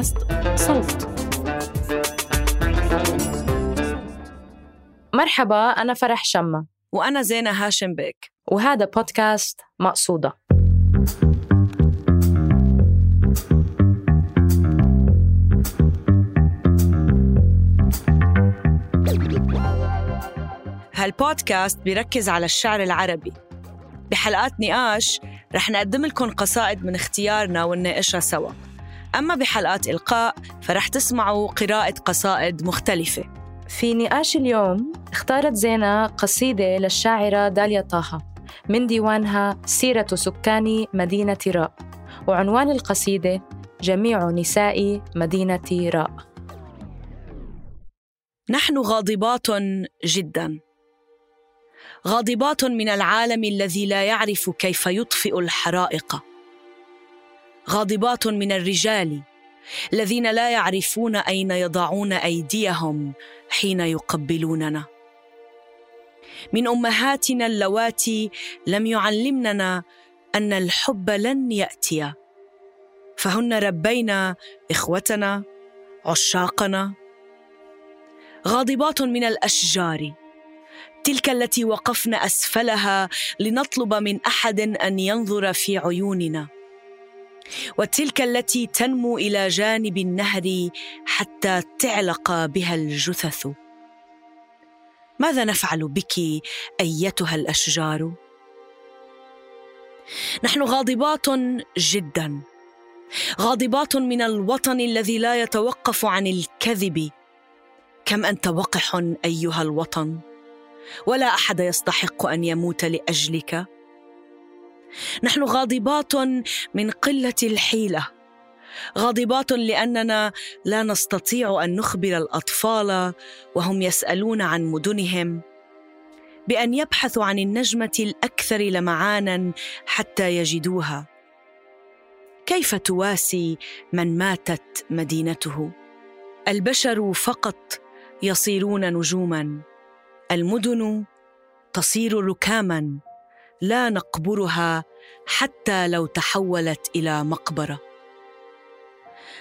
بودكاست صوت. مرحبا أنا فرح شمة. وأنا زينة هاشم بيك. وهذا بودكاست مقصودة. هالبودكاست بيركز على الشعر العربي. بحلقات نقاش رح نقدم لكم قصائد من اختيارنا ونناقشها سوا. أما بحلقات إلقاء فرح تسمعوا قراءة قصائد مختلفة. في نقاش اليوم اختارت زينة قصيدة للشاعرة داليا طه. من ديوانها سيرة سكان مدينة راء. وعنوان القصيدة جميع نساء مدينة راء. نحن غاضبات جدا. غاضبات من العالم الذي لا يعرف كيف يطفئ الحرائق. غاضبات من الرجال الذين لا يعرفون أين يضعون أيديهم حين يقبلوننا. من أمهاتنا اللواتي لم يعلمننا أن الحب لن يأتي. فهن ربينا إخوتنا عشاقنا. غاضبات من الأشجار. تلك التي وقفنا أسفلها لنطلب من أحد أن ينظر في عيوننا. وتلك التي تنمو إلى جانب النهر حتى تعلق بها الجثث. ماذا نفعل بك أيتها الأشجار؟ نحن غاضبات جدا غاضبات من الوطن الذي لا يتوقف عن الكذب. كم أنت وقح أيها الوطن؟ ولا أحد يستحق أن يموت لأجلك. نحن غاضبات من قلة الحيلة. غاضبات لأننا لا نستطيع أن نخبر الأطفال وهم يسألون عن مدنهم. بأن يبحثوا عن النجمة الأكثر لمعانا حتى يجدوها. كيف تواسي من ماتت مدينته؟ البشر فقط يصيرون نجوما. المدن تصير ركاما. لا نقبرها حتى لو تحولت إلى مقبرة.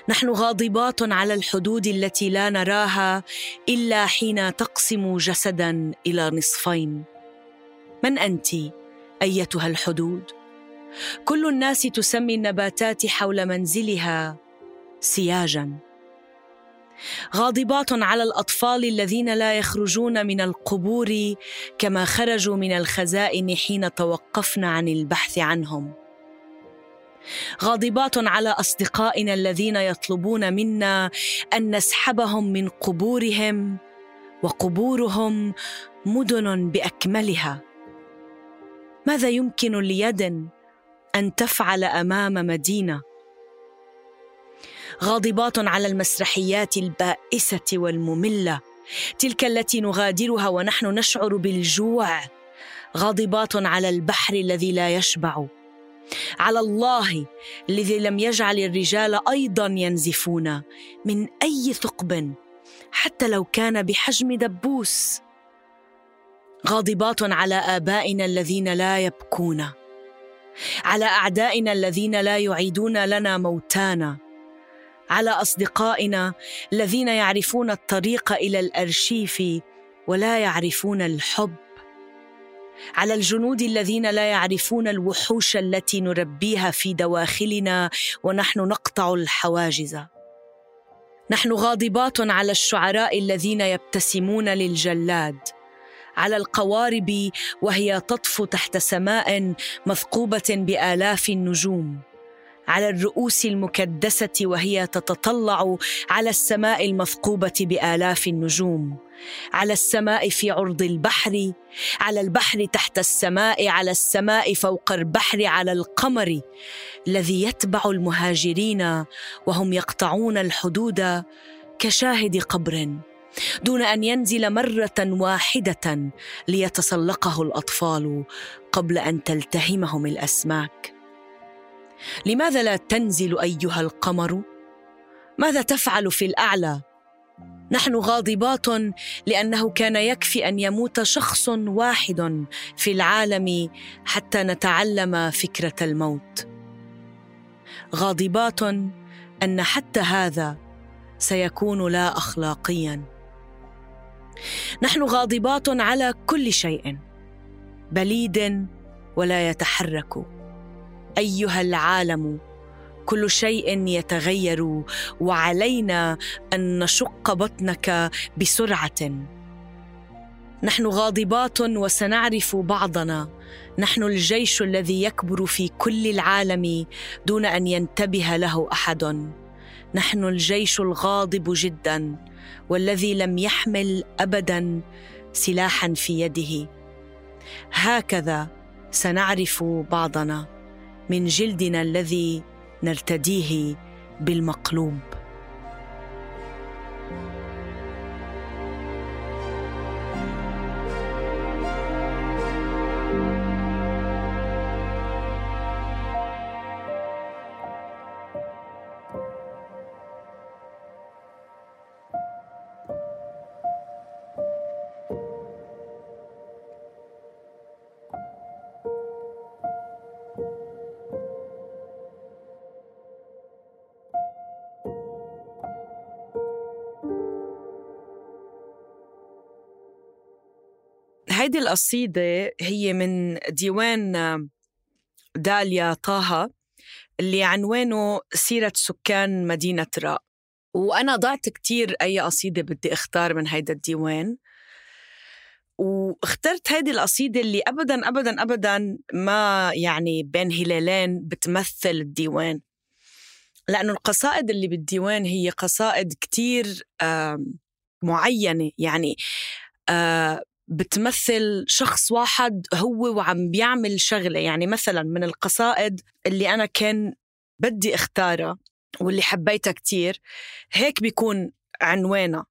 نحن غاضبات على الحدود التي لا نراها إلا حين تقسم جسدا إلى نصفين. من أنت أيتها الحدود؟ كل الناس تسمي النباتات حول منزلها سياجا. غاضبات على الأطفال الذين لا يخرجون من القبور كما خرجوا من الخزائن حين توقفنا عن البحث عنهم. غاضبات على أصدقائنا الذين يطلبون منا أن نسحبهم من قبورهم وقبورهم مدن بأكملها. ماذا يمكن ليد أن تفعل أمام مدينة؟ غاضبات على المسرحيات البائسة والمملة. تلك التي نغادرها ونحن نشعر بالجوع. غاضبات على البحر الذي لا يشبع. على الله الذي لم يجعل الرجال أيضا ينزفون من أي ثقب حتى لو كان بحجم دبوس. غاضبات على آبائنا الذين لا يبكون. على أعدائنا الذين لا يعيدون لنا موتانا. على أصدقائنا الذين يعرفون الطريق إلى الأرشيف ولا يعرفون الحب. على الجنود الذين لا يعرفون الوحوش التي نربيها في دواخلنا ونحن نقطع الحواجز. نحن غاضبات على الشعراء الذين يبتسمون للجلاد. على القوارب وهي تطفو تحت سماء مثقوبه بآلاف النجوم. على الرؤوس المكدسة وهي تتطلع على السماء المثقوبة بآلاف النجوم. على السماء في عرض البحر على البحر تحت السماء على السماء فوق البحر على القمر الذي يتبع المهاجرين وهم يقطعون الحدود كشاهد قبر. دون أن ينزل مرة واحدة ليتسلقه الأطفال قبل أن تلتهمهم الأسماك. لماذا لا تنزل أيها القمر؟ ماذا تفعل في الأعلى؟ نحن غاضبات لأنه كان يكفي أن يموت شخص واحد في العالم حتى نتعلم فكرة الموت. غاضبات أن حتى هذا سيكون لا اخلاقيا. نحن غاضبات على كل شيء بليد ولا يتحرك. أيها العالم كل شيء يتغير وعلينا أن نشق بطنك بسرعة. نحن غاضبات وسنعرف بعضنا. نحن الجيش الذي يكبر في كل العالم دون أن ينتبه له أحد. نحن الجيش الغاضب جدا والذي لم يحمل ابدا سلاحا في يده. هكذا سنعرف بعضنا. من جلدنا الذي نرتديه بالمقلوب. هيدي القصيدة هي من ديوان داليا طه اللي عنوانه سيرة سكان مدينة راء. وأنا ضعت كتير أي قصيدة بدي أختار من هيدا الديوان. واخترت هيدي القصيدة اللي أبدا أبدا أبدا ما يعني بين هلالين بتمثل الديوان. لأنه القصائد اللي بالديوان هي قصائد كتير معينة. يعني بتمثل شخص واحد هو وعم بيعمل شغلة. يعني مثلا من القصائد اللي أنا كان بدي أختارها واللي حبيتها كتير هيك بيكون عنوانها.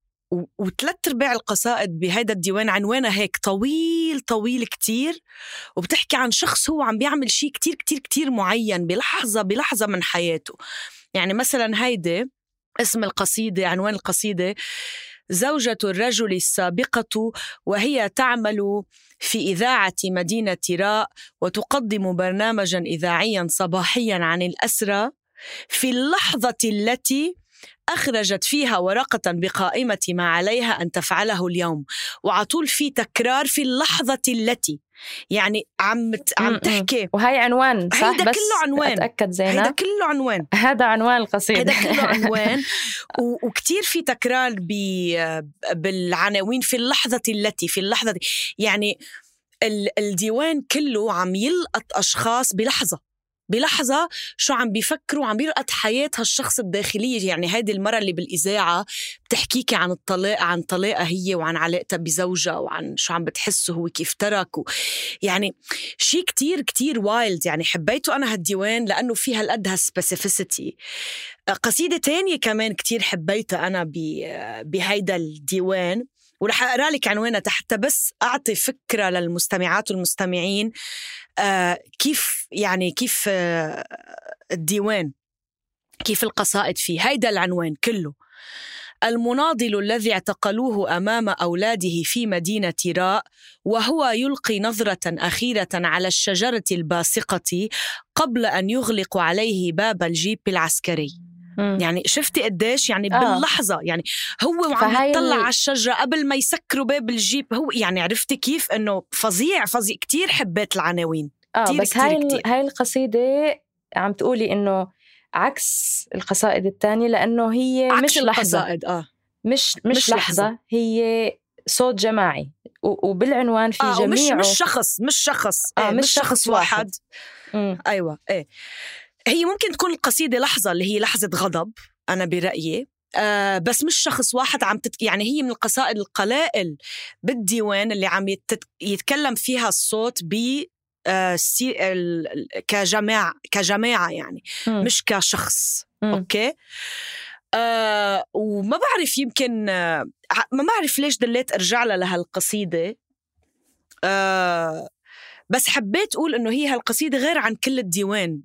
وثلاث أرباع القصائد بهيدا الديوان عنوانها هيك طويل طويل كتير وبتحكي عن شخص هو عم بيعمل شيء كتير كتير كتير معين بلحظة بلحظة من حياته. يعني مثلا هيدي اسم القصيدة عنوان القصيدة زوجة الرجل السابقة وهي تعمل في إذاعة مدينة راء وتقدم برنامجا إذاعيا صباحيا عن الأسرى. في اللحظة التي أخرجت فيها ورقة بقائمة ما عليها أن تفعله اليوم. وعطول في تكرار في اللحظة التي يعني عم عم تحكي. وهي عنوان صح؟ هيدا بس كله عنوان. أتأكد زينب هيدا كله عنوان. هذا عنوان القصيده هيدا كله عنوان. وكتير في تكرار بالعناوين في اللحظة التي في اللحظة دي يعني الديوان كله عم يلقط أشخاص بلحظة. بلحظة شو عم بيفكروا عم بيلقط حياة هالشخص الداخلية. يعني هيدي المرة اللي بالإذاعة بتحكيكي عن الطلاق عن طلاقها هي وعن علاقتها بزوجها وعن شو عم بتحسه هو كيف ترك و... يعني شيء كتير كتير wild يعني حبيته أنا هالديوان لأنه في هالقد هال specificity قصيدة تانية كمان كتير حبيتها أنا بهيدا الديوان. ورح اقرا لك عنوانها حتى بس أعطي فكرة للمستمعات والمستمعين. آه كيف يعني كيف آه الديوان كيف القصائد فيه هيدا العنوان كله. المناضل الذي اعتقلوه أمام أولاده في مدينة راء وهو يلقي نظرة أخيرة على الشجرة الباسقة قبل أن يغلق عليه باب الجيب العسكري. يعني شفتي قديش يعني آه. باللحظة يعني هو وعم يطلع على الشجرة قبل ما يسكروا باب الجيب هو يعني عرفتي كيف إنه فظيع فظيع كتير حبيت العناوين آه كتير بس هاي كتير. هاي القصيدة عم تقولي إنه عكس القصائد الثانية لأنه هي عكس مش لحظة القصائد آه مش مش, مش لحظة. لحظة هي صوت جماعي وبالعنوان في آه جميع مش مش شخص مش شخص آه إيه مش, مش شخص واحد, واحد. أيوه إيه هي ممكن تكون القصيدة لحظة اللي هي لحظة غضب أنا برأيي آه بس مش شخص واحد عم تت... يعني هي من القصائد القلائل بالديوان اللي عم يتت... يتكلم فيها الصوت ب آه سي... ال... كجماعة كجماعة يعني م. مش كشخص م. okay آه وما بعرف يمكن آه ما بعرف ليش دليت ارجع لها لهالقصيده آه بس حبيت أقول إنه هي هالقصيدة غير عن كل الديوان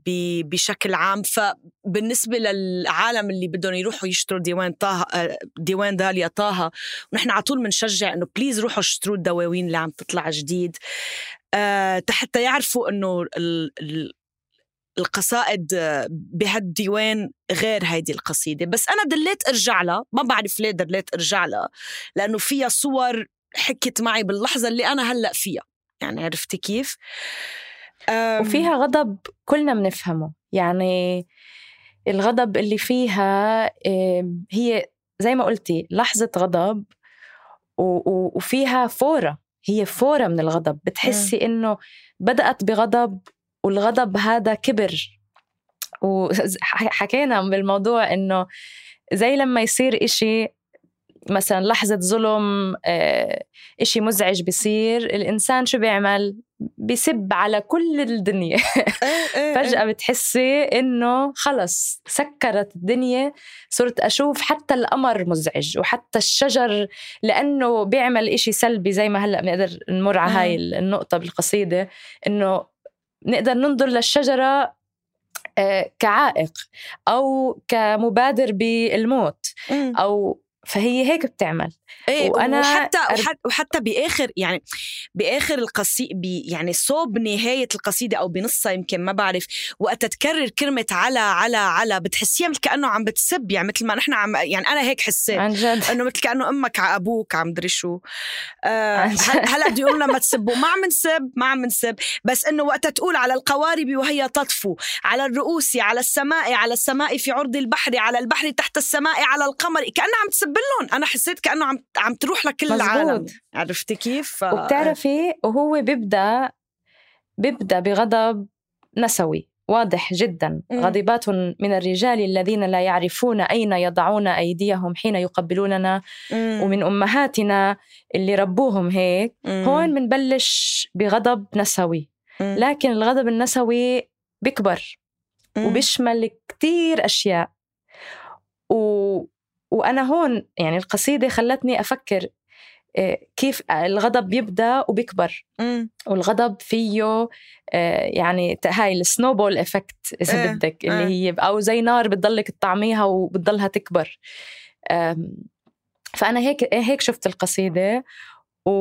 بشكل عام. فبالنسبة للعالم اللي بدهم يروحوا يشتروا ديوان طه ديوان داليا طه ونحن على طول بنشجع إنه بليز روحوا اشتروا الدواوين اللي عم تطلع جديد. أه حتى يعرفوا ال القصائد بهالديوان غير هيدي القصيدة. بس أنا دليت أرجع لها. ما بعرف ليه دليت أرجع لها. لأنه فيها صور حكت معي باللحظة اللي أنا هلأ فيها. يعني عرفتي كيف؟ وفيها غضب كلنا بنفهمه. يعني الغضب اللي فيها هي زي ما قلتي لحظة غضب وفيها فورة. هي فورة من الغضب. بتحسي إنه بدأت بغضب والغضب هذا كبر. وحكينا بالموضوع إنه زي لما يصير إشي مثلا لحظة ظلم آه، إشي مزعج بيصير الإنسان شو بيعمل؟ بيسب على كل الدنيا. إيه، إيه، فجأة إيه. بتحسي إنه خلص سكرت الدنيا صرت أشوف حتى القمر مزعج وحتى الشجر لأنه بيعمل إشي سلبي زي ما هلأ بنقدر نمر على هاي النقطة بالقصيدة إنه نقدر ننظر للشجرة آه، كعائق أو كمبادر بالموت أو فهي هيك بتعمل. إيه وأنا وحتى أرب... وحتى بآخر يعني بآخر القصيده يعني صوب نهاية القصيدة أو بنصها يمكن ما بعرف وقت تكرر كلمة على على على بتحسيها مثل كأنه عم بتسب يعني مثل ما نحن عم يعني أنا هيك حسيت. عن جد. إنه مثل كأنه أمك على أبوك عم دري شو. آه هلا بده يقول لما تسبوا ما عم نسب ما عم نسب بس إنه وقت تقول على القوارب وهي تطفو على الرؤوس على السماء على السماء في عرض البحر على البحر تحت السماء على القمر كأنها عم تسب لهم. أنا حسيت كأنه عم عم تروح لكل مزبوط. العالم عرفتي كيف ف... وبتعرفي وهو بيبدأ بيبدأ بغضب نسوي واضح جدا غضبات من الرجال الذين لا يعرفون أين يضعون أيديهم حين يقبلوننا مم. ومن أمهاتنا اللي ربوهم هيك مم. هون بنبلش بغضب نسوي مم. لكن الغضب النسوي بيكبر وبيشمل كتير أشياء و... وأنا هون يعني القصيدة خلتني أفكر آه، كيف الغضب بيبدا وبيكبر. والغضب فيه آه، يعني هاي السنوبول افكت إذا آه بدك اللي آه هي أو زي نار بتضلك تطعميها وبتضلها تكبر. فأنا هيك هيك شفت القصيدة. و...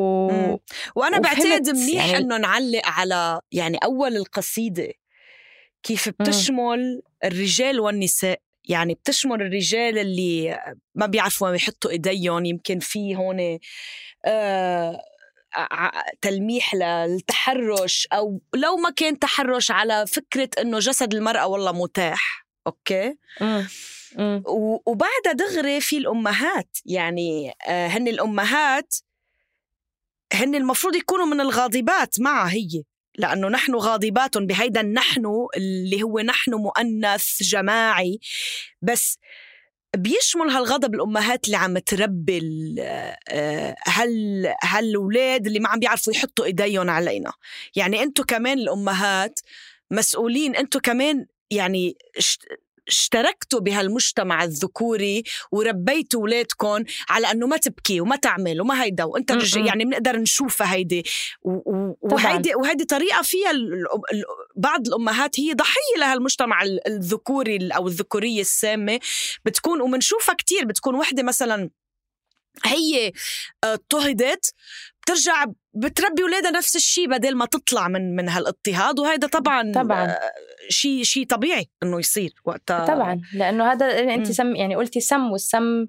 وأنا بعتقد منيح يعني... إنه نعلق على يعني أول القصيدة كيف بتشمل الرجال والنساء. يعني بتشمل الرجال اللي ما بيعرفوا وين يحطوا إيديهم يمكن في هون آه تلميح للتحرش أو لو ما كان تحرش على فكرة إنه جسد المرأة والله متاح أوكي؟ وبعدها دغري في الأمهات يعني آه هن الأمهات هن المفروض يكونوا من الغاضبات معها هي. لأنه نحن غاضبات بهيدا النحن اللي هو نحن مؤنث جماعي. بس بيشمل هالغضب الأمهات اللي عم تربي آه، هال هالولاد اللي ما عم بيعرفوا يحطوا إيديهم علينا. يعني أنتم كمان الأمهات مسؤولين. أنتم كمان يعني اشتركتوا بهالمجتمع الذكوري وربيتوا اولادكم على انه ما تبكي وما تعمل وما هيدا وانت يعني بنقدر نشوفها هيدي. وهيدي وهيدي طريقة فيها بعض الأمهات هي ضحية لهالمجتمع الذكوري أو الذكورية السامة. بتكون وبنشوفها كتير بتكون وحدة مثلا هي آه، اضطهدت بترجع بتربي ولادها نفس الشيء بدل ما تطلع من من هالإضطهاد وهذا طبعا طبعا. شيء شيء طبيعي إنه يصير وقتها. طبعا. لأنه هذا أنت سم يعني قلتي سم والسم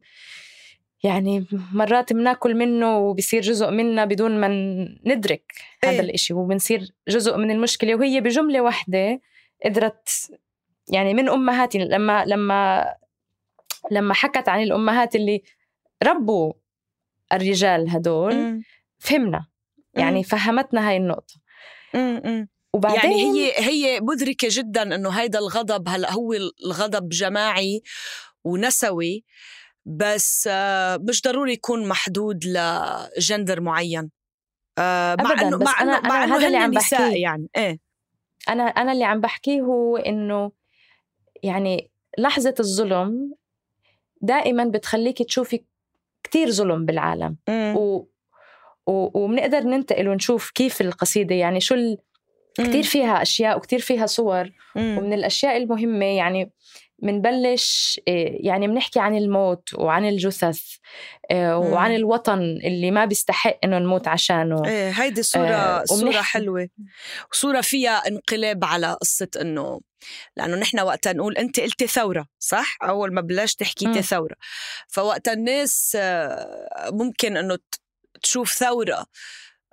يعني مرات بناكل منه وبصير جزء منا بدون ما ندرك إيه؟ هذا الإشي وبنصير جزء من المشكلة. وهي بجملة واحدة قدرت يعني من أمهاتي لما لما لما حكت عن الأمهات اللي ربوا الرجال هدول م. فهمنا. يعني م. فهمتنا هاي النقطة. م. وبعدين يعني هي هي مدركة جدا إنه هيدا الغضب هلأ هو الغضب جماعي ونسوي بس آه، مش ضروري يكون محدود لجندر معين. آه، مع إنه مع إنه مع إنه هذا اللي عم بحكيه. يعني. إيه. أنا أنا اللي عم بحكيه هو إنه يعني لحظة الظلم دائما بتخليك تشوفي كتير ظلم بالعالم. و... وبنقدر ننتقل ونشوف كيف القصيدة يعني شو ال... كثير فيها أشياء وكثير فيها صور مم. ومن الأشياء المهمة يعني بنبلش إيه، يعني بنحكي عن الموت وعن الجثث إيه، وعن مم. الوطن اللي ما بيستحق إنه نموت عشانه إيه هيدي صورة آه، صورة حلوة وصورة فيها انقلاب على قصة إنه لأنه نحن وقتها نقول أنت قلتي ثورة صح؟ أول ما بلشت حكيتي. ثورة فوقتها الناس آه، ممكن إنه ت- تشوف ثورة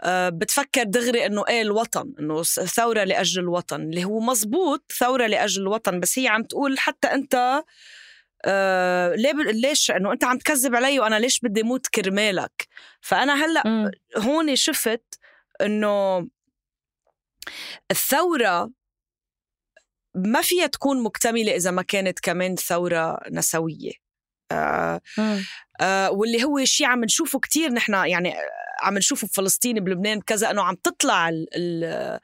آه، بتفكر دغري إنه إيه الوطن إنه ثورة لأجل الوطن. اللي هو مزبوط ثورة لأجل الوطن بس هي عم تقول حتى أنت آه ليه ب- ليش؟ إنه أنت عم تكذب علي وأنا ليش بدي موت كرمالك؟ فأنا هلأ. هون شفت إنه الثورة ما فيها تكون مكتملة إذا ما كانت كمان ثورة نسوية. آه مم. آه واللي هو شيء عم نشوفه كتير نحن يعني آه، عم نشوفه بفلسطين بلبنان كذا إنه عم تطلع ال ال آه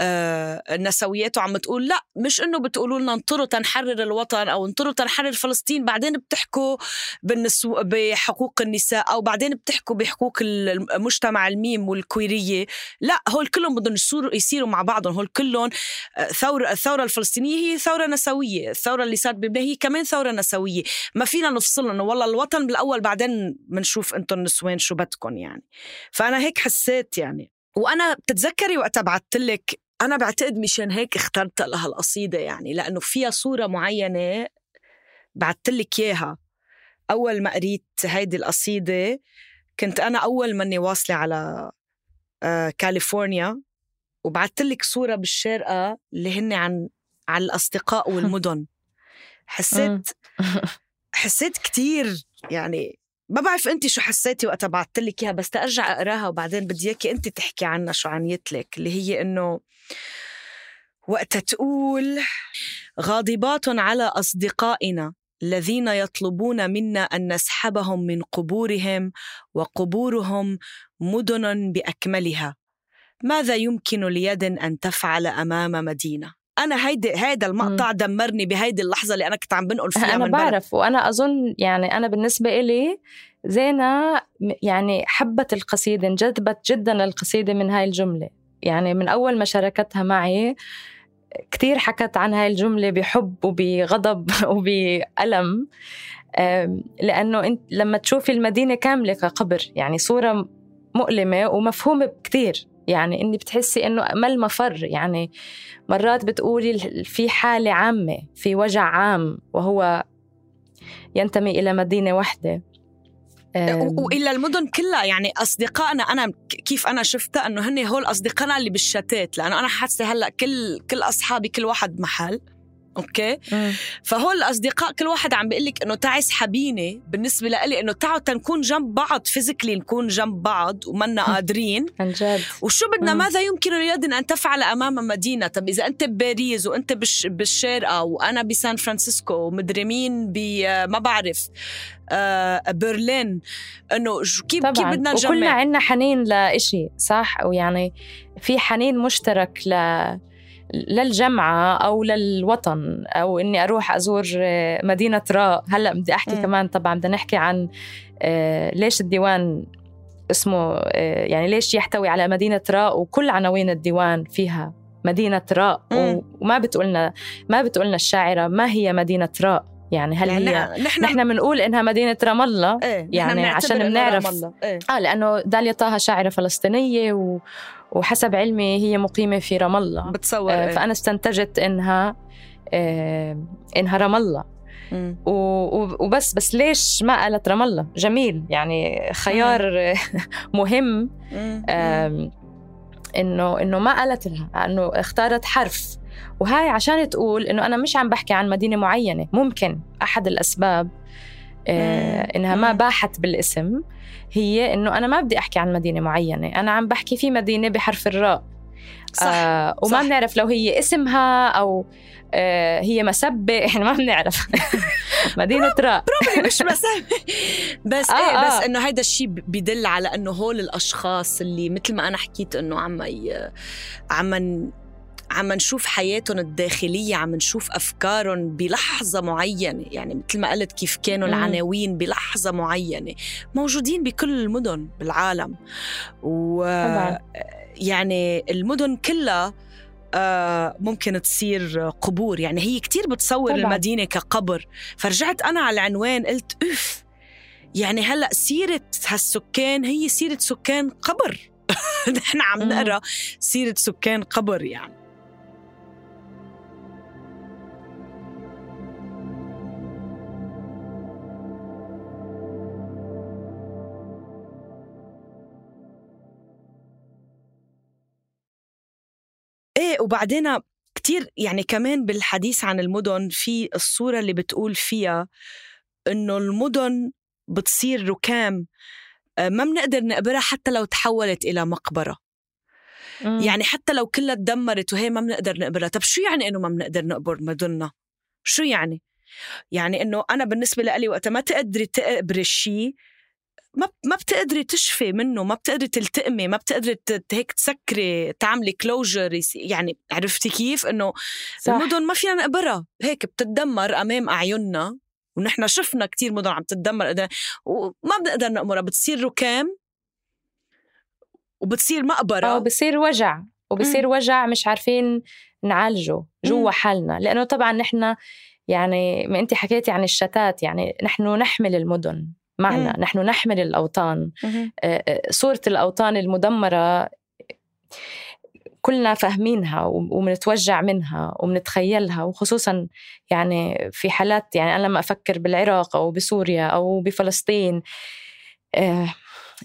النسويات وعم تقول لا مش إنه بتقولوا لنا انطروا تنحرر الوطن أو انطروا تنحرر فلسطين بعدين بتحكوا بالنسو بحقوق النساء أو بعدين بتحكوا بحقوق المجتمع الميم والكويرية. لا هول كلهم بدهم يصيروا مع بعضهم هول كلهم آه، ثوره الثورة الفلسطينية هي ثورة نسوية الثورة اللي صارت بلبنان هي كمان ثورة نسوية. ما فينا نفصل انه والله الوطن بالأول بعدين بنشوف أنتم النسوان شو بدكم يعني. فأنا هيك حسيت يعني. وأنا بتتذكري وقتها بعثت لك أنا بعتقد مشان هيك اخترت لها القصيدة يعني لأنه فيها صورة معينة بعثت لك إياها. أول ما قريت هيدي القصيدة كنت أنا أول مني واصلة على آه، كاليفورنيا وبعثت لك صورة بالشارقة اللي هن عن على الأصدقاء والمدن. حسيت حسيت كتير يعني ما بعرف انت شو حسيتي وقتها بعثت لك إياها بس ترجع أقراها وبعدين بدي إياكي انت تحكي عنها شو عنيت لك اللي هي إنه وقتها تقول غاضبات على أصدقائنا الذين يطلبون منا أن نسحبهم من قبورهم وقبورهم مدن بأكملها. ماذا يمكن ليد أن تفعل أمام مدينة؟ أنا هيدي هيدا المقطع دمرني بهيدي اللحظة اللي أنا كنت عم بنقل فيها أنا من. بعرف وأنا أظن يعني أنا بالنسبة إلي زينة م- يعني حبت القصيدة انجذبت جدا للقصيدة من هاي الجملة. يعني من أول ما شاركتها معي كتير حكت عن هاي الجملة بحب وبغضب وبألم. لأنه أنت لما تشوفي المدينة كاملة كقبر يعني صورة مؤلمة ومفهومة كتير يعني إني بتحسي إنه ما المفر يعني مرات بتقولي في حالة عامة في وجع عام وهو ينتمي إلى مدينة واحدة والى المدن كلها يعني أصدقائنا أنا كيف أنا شفتها إنه هن هول أصدقائنا اللي بالشتات لأنه أنا حاسة هلأ كل كل أصحابي كل واحد بمحل okay؟ مم. فهول الأصدقاء كل واحد عم بيقول لك انه تعي اسحبيني بالنسبة لإلي إنه تعوا تنكون جنب بعض physically نكون جنب بعض ومنا قادرين. عن جد. وشو بدنا؟ مم. ماذا يمكن ليد أن تفعل أمام مدينة؟ طب إذا أنت بباريس وأنت بالش بالشارقة وأنا بسان فرانسيسكو ومدري مين ب ما بعرف آه برلين إنه كيف كيف بدنا وكلنا نجمع؟ عنا حنين لإشي صح؟ ويعني في حنين مشترك ل للجمعة أو للوطن أو إني أروح أزور آه، مدينة راء هلأ بدي أحكي مم. كمان طبعا بدنا نحكي عن آه، ليش الديوان اسمه آه، يعني ليش يحتوي على مدينة راء وكل عناوين الديوان فيها مدينة راء وما بتقولنا ما بتقولنا الشاعرة ما هي مدينة راء يعني هل هي يعني نحن نحن بنقول إنها مدينة رام الله إيه يعني عشان بنعرف-. إيه. آه لأنه داليا طه شاعرة فلسطينية و... وحسب علمي هي مقيمة في رام الله. بتصور آه إيه. فأنا استنتجت إنها آه إنها رام الله. وبس بس ليش ما قالت رام الله؟ جميل يعني خيار مهم. إنه إنه ما قالت لها انه اختارت حرف. وهاي عشان تقول إنه أنا مش عم بحكي عن مدينة معينة ممكن أحد الأسباب آه مم. إنها ما. باحت بالاسم. هي إنه أنا ما بدي أحكي عن مدينة معينة أنا عم بحكي في مدينة بحرف الراء صح آه وما. بنعرف لو هي اسمها أو آه هي مسبة إحنا ما بنعرف مدينة راء بروبلي مش مسافة بس آه، إيه آه. بس إنه هيدا الشيء بدل على إنه هول الأشخاص اللي مثل ما أنا حكيت إنه عم. عم عم نشوف حياتهم الداخلية عم نشوف أفكارهم بلحظة معينة. يعني مثل ما قلت كيف كانوا. العناوين بلحظة معينة. موجودين بكل المدن بالعالم. و. يعني المدن كلها آه ممكن تصير قبور. يعني هي كتير بتصور طبعا. المدينة كقبر. فرجعت أنا على العنوان قلت أف يعني هلأ سيرة هالسكان هي سيرة سكان قبر. نحن عم نقرأ سيرة سكان قبر يعني. إيه وبعدين كتير يعني كمان بالحديث عن المدن في الصورة اللي بتقول فيها إنه المدن بتصير ركام آه، ما بنقدر نقبرها حتى لو تحولت إلى مقبرة. مم. يعني حتى لو كلها تدمرت وهي ما بنقدر نقبرها. طب شو يعني إنه ما بنقدر نقبر مدننا؟ شو يعني؟ يعني إنه أنا بالنسبة لي وقت ما تقدري تقبري الشيء ما ما بتقدري تشفي منه ما بتقدري تلتئمي ما بتقدري هيك تسكري تعملي كلوجر يعني عرفتي كيف؟ إنه المدن ما فينا نقبرها. هيك بتتدمر أمام أعيننا ونحن شفنا كتير مدن عم تتدمر. وما بنقدر نأمرها بتصير ركام وبتصير مقبرة. أو بصير وجع. وبصير وجع مش عارفين نعالجه جوا حالنا. لأنه طبعا نحن يعني ما أنت حكيتي عن الشتات يعني نحن نحمل المدن. معنا. مم. نحن نحمل الأوطان. آه، آه، صورة الأوطان المدمرة كلنا فاهمينها وبنتوجع منها وبنتخيلها وخصوصا يعني في حالات يعني أنا لما أفكر بالعراق أو بسوريا أو بفلسطين آه،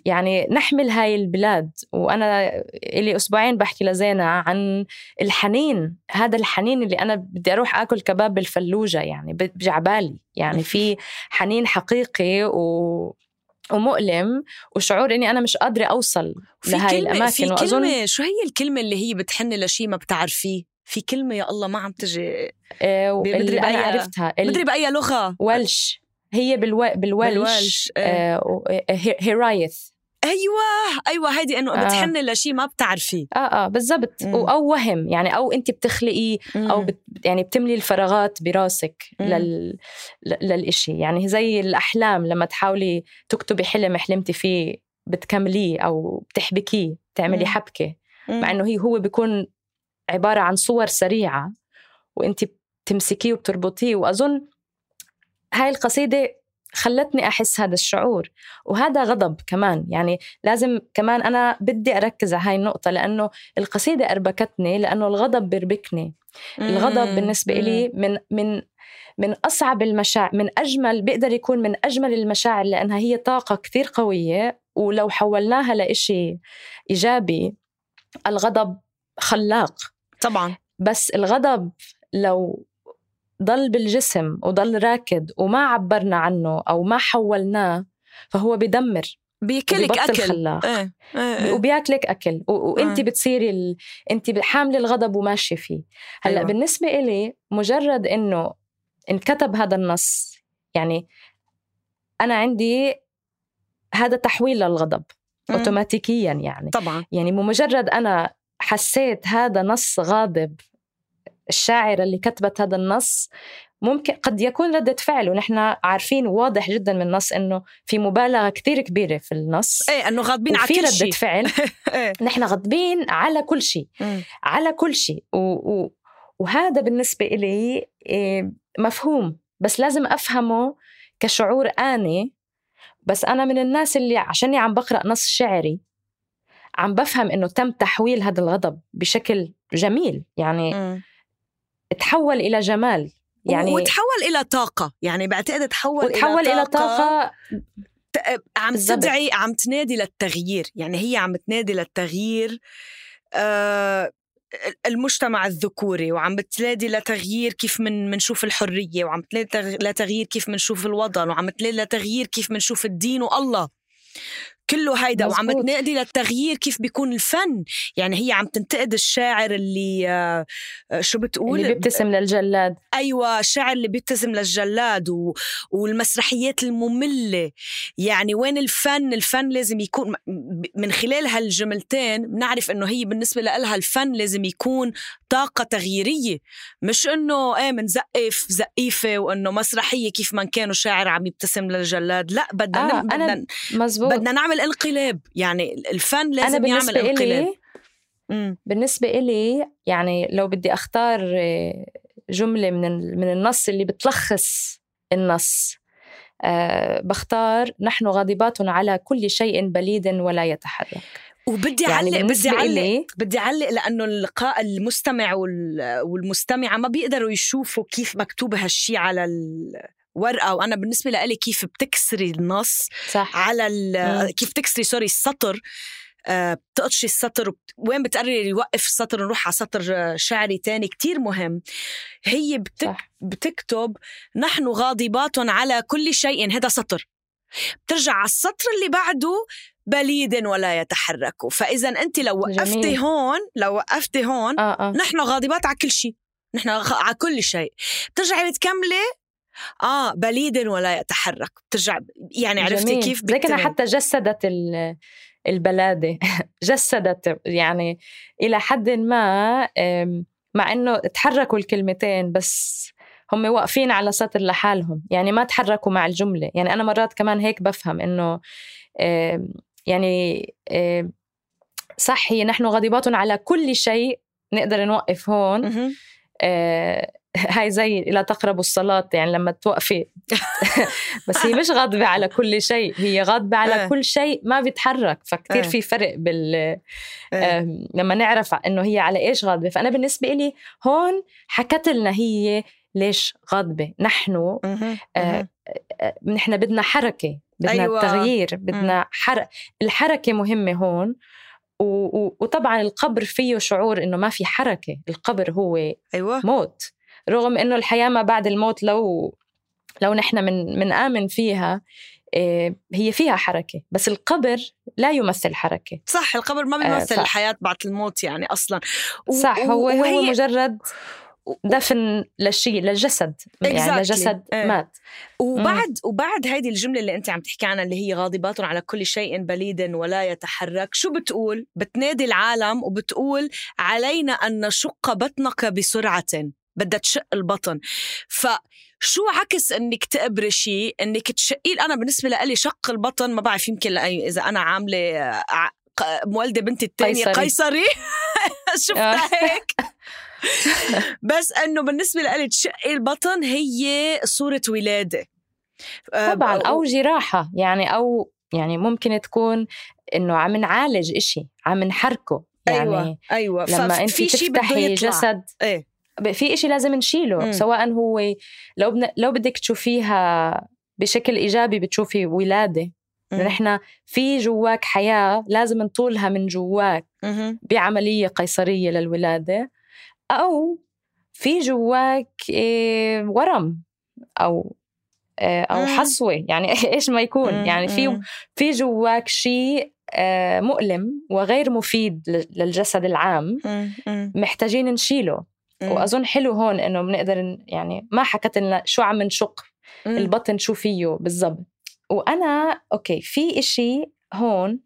يعني نحمل هاي البلاد. وأنا إلي أسبوعين بحكي لزينة عن الحنين هذا الحنين اللي أنا بدي أروح أكل كباب بالفلوجة يعني بجعبالي يعني في حنين حقيقي و ومؤلم وشعور إني أنا مش قادرة أوصل لهي الأماكن. في وأظن كلمه شو هي الكلمة اللي هي بتحن لشيء ما بتعرفيه؟ في كلمة يا الله ما عم تجي. آه اللي أنا عرفتها مدري بأي لغة. ولش هي بالو... بالولش, بالولش. آه هيرايث. أيوه أيوه هيدي إنه آه. بتحن لشيء ما بتعرفيه. آه آه بالضبط. أو وهم يعني أو انت بتخلقي أو بت يعني بتملي الفراغات براسك لل للإشي. يعني زي الأحلام لما تحاولي تكتبي حلم حلمتي فيه بتكمليه أو بتحبكيه تعملي حبكة. مع إنه هي هو بيكون عبارة عن صور سريعة وانت بتمسكيه وبتربطيه. وأظن هاي القصيدة خلتني أحس هذا الشعور وهذا غضب كمان. يعني لازم كمان أنا بدي أركز على هاي النقطة لأنه القصيدة أربكتني لأنه الغضب بيربكني. الغضب بالنسبة لي من من من أصعب المشاعر من أجمل بيقدر يكون من أجمل المشاعر لأنها هي طاقة كثير قوية ولو حولناها لإشي إيجابي الغضب خلاق. طبعا. بس الغضب لو ضل بالجسم وضل راكد وما عبرنا عنه أو ما حولناه فهو بدمر بياكلك أكل خلاق إيه. إيه. إيه. وبياكلك أكل و... وانت إيه. بتصيري ال... انت حاملة الغضب وماشية فيه هلأ أيوة. بالنسبة إلي مجرد إنه انكتب هذا النص يعني أنا عندي هذا تحويل للغضب م. اوتوماتيكيا يعني طبعا يعني بمجرد أنا حسيت هذا نص غاضب الشاعرة اللي كتبت هذا النص ممكن قد يكون ردة فعل ونحن عارفين واضح جدا من النص إنه في مبالغة كتير كبيرة في النص. إيه إنه غاضبين على كل شيء. ردة فعل. إيه. نحن غاضبين على كل شيء على كل شيء. و... و... وهذا بالنسبة إلي إيه، مفهوم. بس لازم أفهمه كشعور آني. بس أنا من الناس اللي عشاني عم بقرأ نص شعري عم بفهم إنه تم تحويل هذا الغضب بشكل جميل. يعني م. تحول إلى جمال. يعني وتحول إلى طاقة. يعني بعتقد تحول وتحول إلى, إلى طاقة, عم. تدعي عم تنادي للتغيير. يعني هي عم تنادي للتغيير آه المجتمع الذكوري وعم بتنادي لتغيير كيف من منشوف الحرية وعم بتنادي لتغيير كيف منشوف الوطن وعم بتنادي لتغيير كيف منشوف الدين والله. كله هيدا وعم تنادي للتغيير كيف بيكون الفن. يعني هي عم تنتقد الشاعر اللي آه، شو بتقول؟ اللي بيبتسم للجلاد. أيوه الشاعر اللي بيبتسم للجلاد و... والمسرحيات المملة. يعني وين الفن؟ الفن لازم يكون من خلال هالجملتين بنعرف إنه هي بالنسبة لها الفن لازم يكون طاقة تغييرية. مش إنه إيه منزقف زقيفة وإنه مسرحية كيف ما كانوا شاعر عم يبتسم للجلاد. لا بدنا آه بدنا مزبوط. بدنا نعمل انقلاب يعني الفن لازم أنا يعمل انقلاب. مم. بالنسبة إلي يعني لو بدي أختار آه، جملة من من النص اللي بتلخص النص أه بختار نحن غاضبات على كل شيء بليد ولا يتحرك. وبدي يعني أعلق بدي بالنسبة إلي بدي أعلق لأنه اللقاء المستمع وال- والمستمعة ما بيقدروا يشوفوا كيف مكتوب هالشي على الورقه وأنا بالنسبة لإلي كيف بتكسري النص صح. على. كيف تكسري sorry السطر. آه، بتقطشي السطر. وين بتقرري يوقف السطر ونروح على سطر آه، شعري تاني كتير مهم. هي بتك... صح. بتكتب نحن غاضبات على كل شيء هذا سطر. بترجع على السطر اللي بعده بليد ولا يتحرك. فإذا أنت لو وقفتي جميل. هون لو وقفتي هون آه آه. نحن غاضبات على كل شيء. نحن على كل شيء. بترجعي بتكملي آه بليد ولا يتحرك بترجع يعني عرفتي جميل. كيف لكنها. حتى جسدت ال- البلادة جسدت يعني إلى حد ما مع إنه تحركوا الكلمتين بس هم واقفين على سطر لحالهم يعني ما تحركوا مع الجملة يعني أنا مرات كمان هيك بفهم إنه أم، يعني صح هي نحن غاضبات على كل شيء نقدر نوقف هون هاي زي لا تقربوا الصلاة يعني لما توقفي بس هي مش غاضبة على كل شيء هي غاضبة على آه. كل شيء ما بيتحرك فكتير آه. في فرق بال. آم، لما نعرف إنه هي على إيش غاضبة فأنا بالنسبة لي هون حكت لنا هي ليش غاضبة نحن. آه،. آه، نحن بدنا حركة بدنا أيوة. أيوة. تغيير بدنا حرق الحركة مهمة هون. وطبعا القبر فيه شعور إنه ما في حركة القبر هو أيوه موت رغم إنه الحياة ما بعد الموت لو لو نحن من من آمن فيها إيه، هي فيها حركة بس القبر لا يمثل حركة صح القبر ما آه، بيمثل ف- الحياة بعد الموت يعني أصلا و- صح هو هو وهي- مجرد و- دفن للشيء للجسد Exactly. يعني لجسد إيه. مات وبعد وبعد هيدي الجملة اللي أنت عم تحكي عنها اللي هي غاضبات على كل شيء بليد ولا يتحرك شو بتقول؟ بتنادي العالم وبتقول علينا أن نشق بطنك بسرعة بدها تشق البطن. فشو عكس إنك تقبري شيء إنك تشقيه أنا بالنسبة لي شق البطن ما بعرف يمكن لأي إذا أنا عاملة آه، مولدة بنتي الثانية قيصري. قيصري. شفتها آه. هيك؟ بس إنه بالنسبة لي تشقي البطن هي صورة ولادة. آه، طبعا أو جراحة. يعني أو يعني ممكن تكون إنه عم نعالج إشي عم نحركه. يعني أيوه أيوه. لما انت في تفتحي جسد إيه. في إشي لازم نشيله مم. سواء هو لو بن... لو بدك تشوفيها بشكل إيجابي بتشوفي ولادة. نحن في جواك حياة لازم نطولها من جواك مهم. بعملية قيصرية للولادة أو في جواك إيه ورم أو إيه أو. حصوة يعني إيش ما يكون مم. يعني في. في جواك شيء آه، مؤلم وغير مفيد للجسد العام. محتاجين نشيله. وأظن حلو هون إنه بنقدر يعني ما حكت لنا شو عم نشق. البطن شو فيه بالضبط. وأنا okay في إشي هون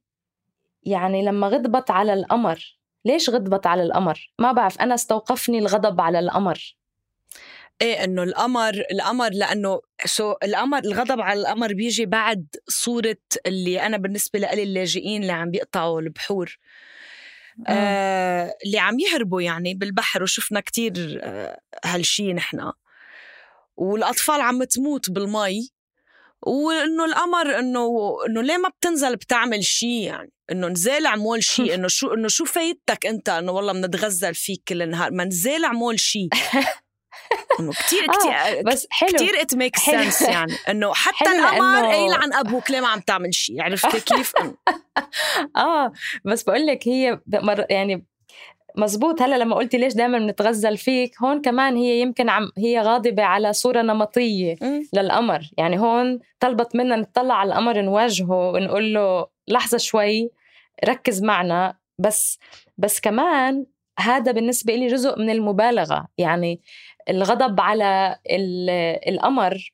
يعني لما غضبت على القمر ليش غضبت على القمر؟ ما بعرف أنا استوقفني الغضب على القمر. إيه إنه القمر القمر لأنه so القمر الغضب على القمر بيجي بعد صورة اللي أنا بالنسبة لي اللاجئين اللي عم بيقطعوا البحور. آه. اللي عم يهربوا يعني بالبحر وشفنا كتير آه هالشي نحن. والأطفال عم تموت بالمي وإنه القمر إنه إنه ليه ما بتنزل بتعمل شيء يعني؟ إنه نزال اعمل شيء إنه شو إنه شو فايدتك أنت إنه والله بنتغزل فيك كل النهار؟ ما نزال اعمل شيء إنه كثير كثير بس حلو. كثير it make. sense يعني. إنه حتى القمر قايل عن أبوك ليه ما عم تعمل شيء عرفتي كيف؟ آه بس بقول لك هي مر يعني مزبوط. هلأ لما قلتي ليش دائما بنتغزل فيك هون كمان هي يمكن عم هي غاضبة على صورة نمطية. للقمر. يعني هون طلبت منا نطلع على القمر نواجهه ونقول له لحظة شوي ركز معنا. بس بس كمان هذا بالنسبة لي جزء من المبالغة. يعني الغضب على ال- القمر.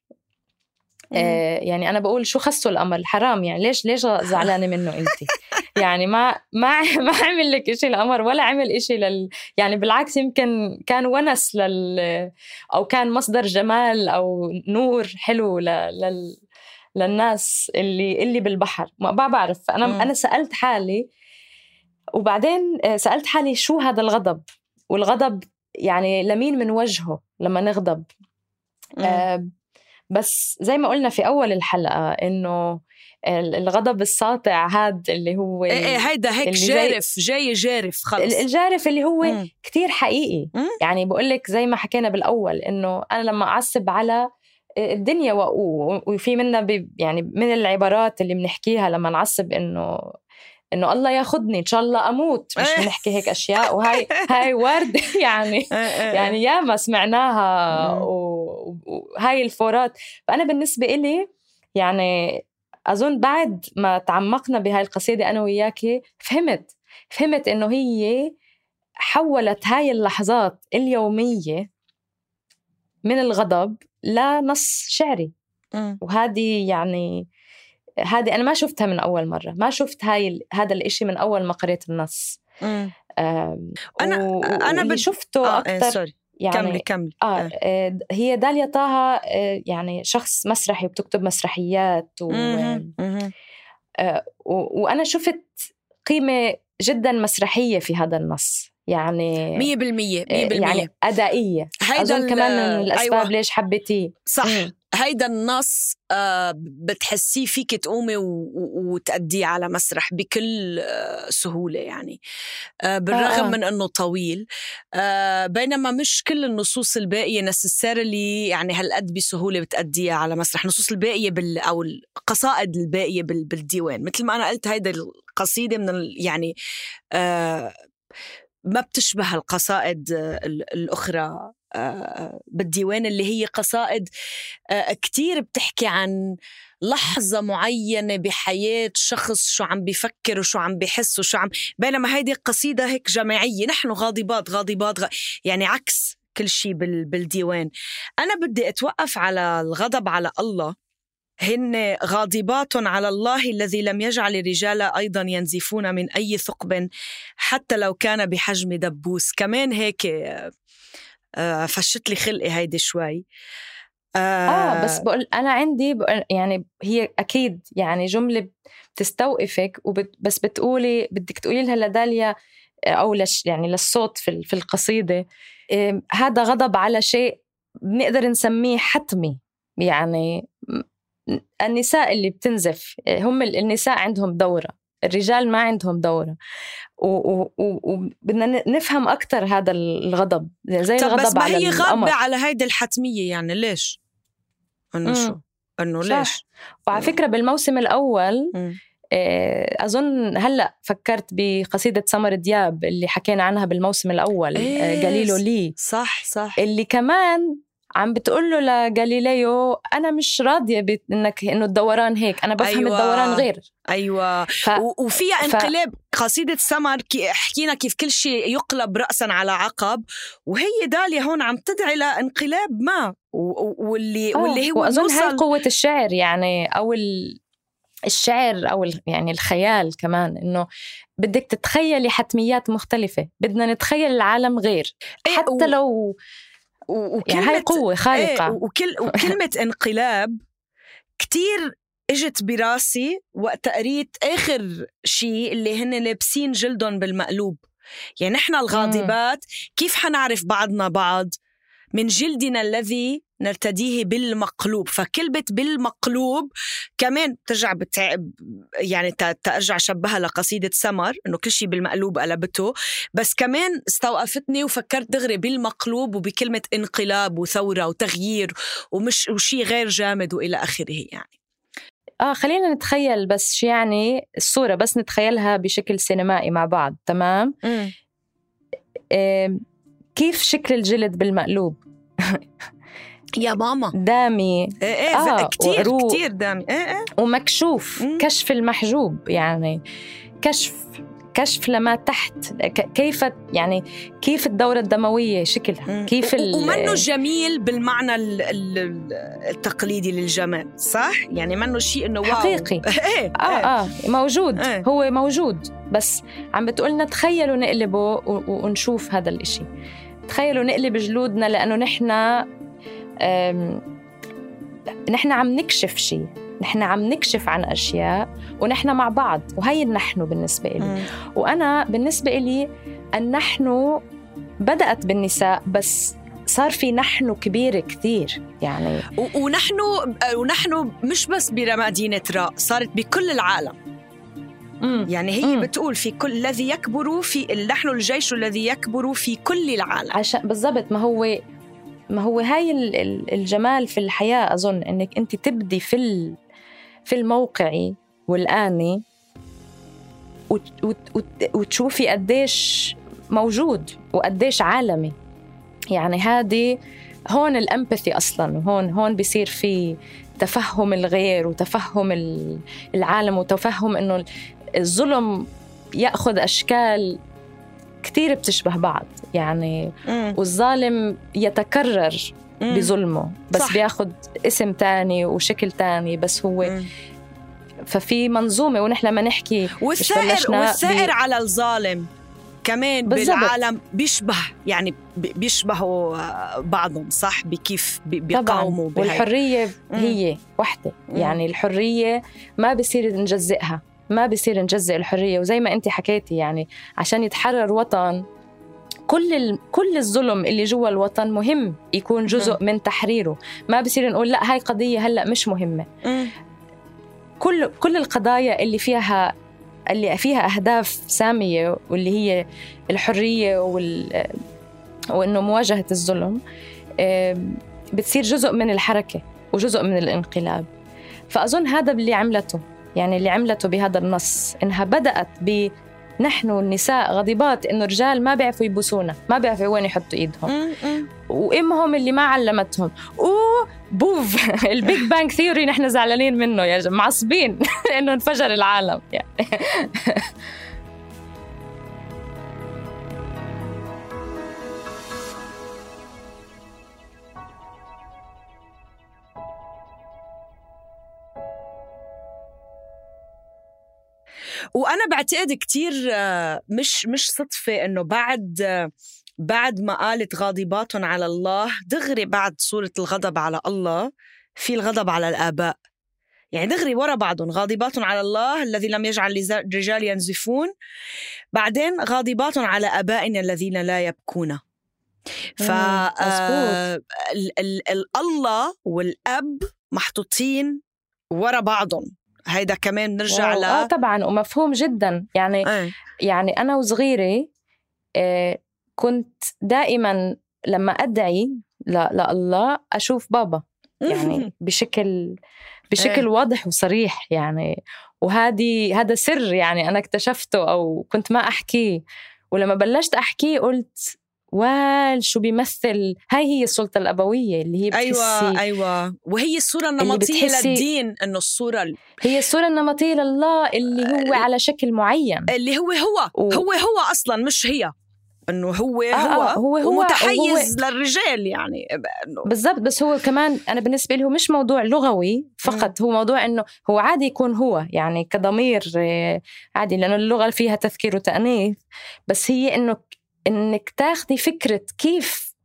آه يعني أنا بقول شو خصه القمر؟ حرام يعني. ليش ليش زعلانة منه انت؟ يعني ما ما ما عمل لك إشي القمر ولا عمل إشي لل يعني بالعكس يمكن كان ونس لل أو كان مصدر جمال أو نور حلو. لل للناس اللي اللي بالبحر. ما بعرف. أنا. أنا سألت حالي وبعدين آه، سألت حالي شو هذا الغضب؟ والغضب يعني لمين من وجهه لما نغضب آه بس زي ما قلنا في أول الحلقة إنه الغضب الساطع هاد اللي هو إيه إيه هيدا هيك جارف جاي جارف خلص الجارف اللي هو مم. كتير حقيقي مم. يعني بقول لك زي ما حكينا بالأول إنه أنا لما أعصب على الدنيا وفي منا يعني من العبارات اللي بنحكيها لما نعصب إنه إنه الله ياخذني إن شاء الله أموت. مش إيه. بنحكي هيك أشياء. وهي هاي ورد. يعني إيه، إيه، يعني ياما سمعناها وهاي الفورات. فأنا بالنسبة إلي يعني أظن بعد ما تعمقنا بهاي القصيدة أنا وياكي فهمت. فهمت إنه هي حولت هاي اللحظات اليومية من الغضب لنص شعري. وهذه يعني هذه أنا ما شفتها من أول مرة ما شفت هاي هذا الإشي من أول ما قريت النص. أنا و... أنا بدي شفته آه أكثر سوري يعني كملي كملي. آه, آه. آه هي داليا طه آه يعني شخص مسرحي وبتكتب مسرحيات و... آه وأنا شفت قيمة جدا مسرحية في هذا النص. يعني مية بالمية مية بالمية يعني أدائية. هيدا أظن كمان من الأسباب أيوة. ليش حبيتيه. صح. مم. هيدا النص آه بتحسيه فيك تقومي وتأديه على مسرح بكل آه سهولة يعني. آه بالرغم آه. من أنه طويل. بينما مش كل النصوص الباقية نسسارلي يعني هالقد بسهولة بتأديها على مسرح. النصوص الباقية بال أو القصائد الباقية بال بالديوان. مثل ما أنا قلت هيدا القصيدة من يعني ما بتشبه القصائد الأخرى بالديوان اللي هي قصائد آه، كتير بتحكي عن لحظة معينة بحياة شخص شو عم بيفكر وشو عم بيحس وشو عم بينما هيدي قصيدة هيك جماعية. نحن غاضبات غاضبات غ... يعني عكس كل شيء بالديوان. أنا بدي أتوقف على الغضب على الله. هن غاضبات على الله الذي لم يجعل الرجال أيضا ينزفون من أي ثقب حتى لو كان بحجم دبوس. كمان هيك فشت لي خلقي هيدي شوي. آه, آه. بس بقول أنا عندي بقول يعني هي أكيد يعني جملة بتستوقفك وبت بس بتقولي بدك تقولي لها لداليا أو لش يعني للصوت في في القصيدة هذا غضب على شيء بنقدر نسميه حتمي. يعني النساء اللي بتنزف هم النساء عندهم دورة. الرجال ما عندهم دورة وبدنا نفهم أكثر هذا الغضب زي طب الغضب بس ما هي غاضبة على هيدي الحتمية يعني ليش؟ إنه شو؟ إنه ليش؟ وعلى فكرة بالموسم الأول م. آه، أظن هلأ فكرت بقصيدة سمر دياب اللي حكينا عنها بالموسم الأول إيه قليله لي صح صح اللي كمان عم بتقول له لجاليليو أنا مش راضية بانك إنه الدوران هيك أنا بفهم أيوة. الدوران غير أيوه ف... وفيها انقلاب ف... قصيدة سمر كي حكينا كيف كل شيء يقلب راسا على عقب وهي داليا هون عم تدعي لانقلاب ما و... واللي أوه. واللي هو وأظن نوصل... هاي قوة الشعر يعني أو ال... الشعر أو يعني الخيال كمان إنه بدك تتخيلي حتميات مختلفة بدنا نتخيل العالم غير إيه، حتى و... لو وكلمة يعني هاي قوة خارقة. إيه وكل وكلمة انقلاب كتير إجت براسي وقت قريت آخر شيء اللي هن لابسين جلدهم بالمقلوب. يعني نحن الغاضبات كيف حنعرف بعضنا بعض؟ من جلدنا الذي نرتديه بالمقلوب. فكلمة بالمقلوب كمان ترجع بتع... يعني ترجع شبهها لقصيدة سمر إنه كل شيء بالمقلوب قلبته. بس كمان استوقفتني وفكرت دغري بالمقلوب وبكلمة انقلاب وثورة وتغيير ومش وشي غير جامد وإلى آخره يعني. آه خلينا نتخيل بس يعني الصورة بس نتخيلها بشكل سينمائي مع بعض تمام؟ إيه كيف شكل الجلد بالمقلوب؟ يا ماما. دامي. إيه إيه آه كتير كتير دامي. إيه إيه. ومكشوف. مم. كشف المحجوب يعني. كشف كشف لما تحت. كيف يعني كيف الدورة الدموية شكلها؟ كيف ومنه جميل بالمعنى التقليدي للجمال صح؟ يعني منه شيء إنه واو. حقيقي. إيه آه آه موجود. إيه. هو موجود. بس عم بتقولنا تخيلوا نقلبه ونشوف هذا الإشي. تخيلوا نقلب جلودنا لأنه نحن نحن عم نكشف شيء نحن عم نكشف عن أشياء ونحن مع بعض وهي النحن بالنسبة لي وأنا بالنسبة لي النحن بدأت بالنساء بس صار في نحن كبير كثير يعني. ونحن ونحن مش بس بمدينة راء صارت بكل العالم. مم. يعني هي مم. بتقول في كل الذي يكبر في نحن الجيش الذي يكبر في كل العالم عشان بالضبط ما هو ما هو هاي الجمال في الحياة أظن إنك أنت تبدي في في الموقعي والآني وتشوفي قديش موجود وقديش عالمي يعني هذه هون الأمباثي أصلا وهون هون بصير في تفهم الغير وتفهم العالم وتفهم إنه الظلم يأخذ أشكال كثير بتشبه بعض يعني مم. والظالم يتكرر مم. بظلمه بس صح. بياخذ اسم تاني وشكل تاني بس هو مم. ففي منظومة ونحن لما نحكي والثائر والثائر على الظالم كمان بالزبط. بالعالم بيشبه يعني بيشبهوا بعضهم صح بكيف بيقاوموا والحرية هي وحدة يعني الحرية ما بصير نجزئها ما بصير نجزئ الحرية. وزي ما انت حكيتي يعني عشان يتحرر وطن كل ال... كل الظلم اللي جوا الوطن مهم يكون جزء من تحريره. ما بصير نقول لا هاي قضية هلأ مش مهمة. كل كل القضايا اللي فيها اللي فيها أهداف سامية واللي هي الحرية وال وإنه مواجهة الظلم بتصير جزء من الحركة وجزء من الانقلاب. فأظن هذا اللي عملته. يعني اللي عملته بهذا النص إنها بدأت ب نحن النساء غضبات إنه الرجال ما بيعرفوا يبوسونا ما بيعرفوا وين يحطوا إيدهم. وإمهم اللي ما علمتهم. أوه بوف. ال Big Bang Theory نحن زعلانين منه يا جماعة معصبين إنه انفجر العالم. يعني. وأنا بعتقد كتير مش مش صدفة إنه بعد بعد ما قالت غاضبات على الله دغري بعد سوره الغضب على الله في الغضب على الآباء. يعني دغري ورا بعضهم غاضبات على الله الذي لم يجعل الرجال ينزفون بعدين غاضبات على آبائنا الذين لا يبكون. ف آه الله والأب محطوطين ورا بعضهم. هيدا كمان نرجع ل آه طبعا ومفهوم جدا. يعني أي. يعني أنا وصغيرة آه كنت دائما لما أدعي لله أشوف بابا. يعني بشكل بشكل أي. واضح وصريح يعني. وهذه هذا سر يعني أنا اكتشفته أو كنت ما أحكيه. ولما بلشت أحكيه قلت وال شو بيمثل؟ هاي هي السلطة الأبوية اللي هي بتحسي أيوة. أيوة وهي الصورة النمطية للدين إنه الصورة هي الصورة النمطية لله اللي هو على شكل معين. اللي هو هو و... هو هو أصلا مش هي. إنه هو آه هو, آه هو, هو ومتحيز هو. للرجال يعني. بالضبط. بس هو كمان أنا بالنسبة لي هو مش موضوع لغوي فقط. هو موضوع إنه هو عادي يكون هو يعني كضمير آه، عادي لأنه اللغة فيها تذكير وتأنيث. بس هي إنه إنك تاخذي فكرة كيف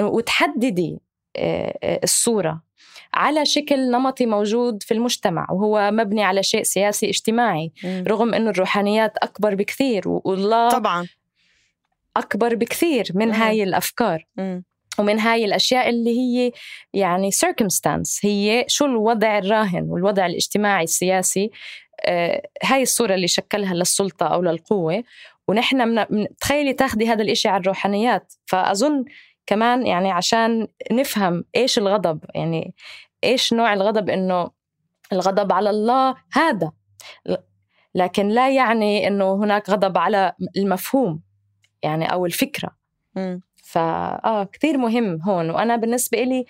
وتحددي آه، آه، الصورة على شكل نمطي موجود في المجتمع وهو مبني على شيء سياسي اجتماعي م. رغم إنه الروحانيات أكبر بكثير والله طبعا أكبر بكثير من م. هاي الأفكار م. ومن هاي الأشياء اللي هي يعني circumstance هي شو الوضع الراهن والوضع الاجتماعي السياسي آه هاي الصورة اللي شكلها للسلطة أو للقوة ونحن من... تخيلي تاخدي هذا الإشي على الروحانيات. فأظن كمان يعني عشان نفهم إيش الغضب يعني إيش نوع الغضب إنه الغضب على الله هذا. لكن لا يعني إنه هناك غضب على المفهوم يعني أو الفكرة. فآه كثير مهم هون. وأنا بالنسبة إلي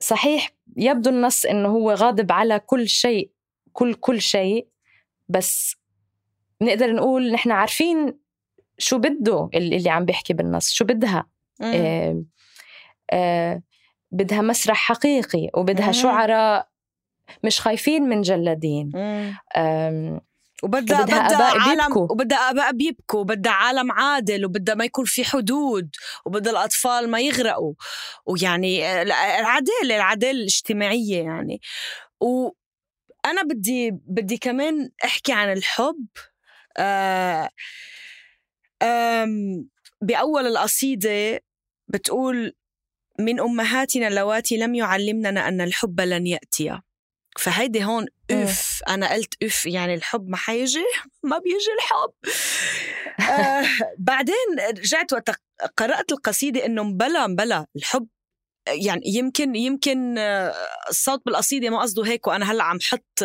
صحيح يبدو النص إنه هو غاضب على كل شيء كل كل شيء بس نقدر نقول نحن عارفين شو بده اللي عم بيحكي بالنص شو بدها. آه آه بدها مسرح حقيقي وبدها مم. شعراء مش خايفين من جلادين. وبدها بدها آباء عالم بيبكوا. وبدها آباء بيبكوا وبدها عالم عادل وبدها ما يكون في حدود وبدها الأطفال ما يغرقوا. ويعني العدالة العدالة الاجتماعية يعني. وأنا بدي بدي كمان أحكي عن الحب. آه آم بأول القصيدة بتقول من أمهاتنا اللواتي لم يعلمننا أن الحب لن يأتي. فهيدي هون مم. إف أنا قلت إف يعني الحب ما حيجي؟ ما بيجي الحب. آه بعدين رجعت وقت قرأت القصيدة إنه مبلا مبلا الحب يعني يمكن يمكن آه، الصوت بالقصيدة ما قصده هيك وأنا هلأ عم حط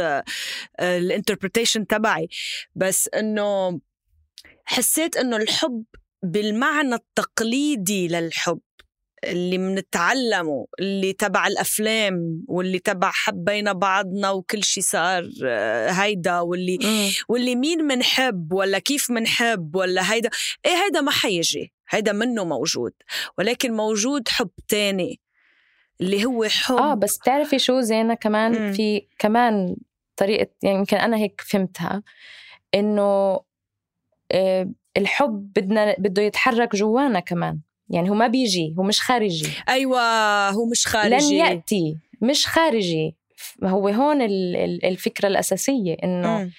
الانتربريتيشن تبعي. بس إنه حسيت إنه الحب بالمعنى التقليدي للحب اللي منتعلمه اللي تبع الأفلام واللي تبع حبينا بعضنا وكل شيء صار آه، هيدا واللي مم. واللي مين منحب ولا كيف منحب ولا هيدا. إيه هيدا ما حيجي هيدا منه موجود. ولكن موجود حب تاني. اللي هو حب. آه بس بتعرفي شو زينة كمان؟ مم. في كمان طريقة يعني يمكن أنا هيك فهمتها إنه آه، الحب بدنا بده يتحرك جوانا كمان. يعني هو ما بيجي هو مش خارجي. أيوه هو مش خارجي. لن يأتي مش خارجي. هو هون ال- ال- الفكرة الأساسية إنه مم.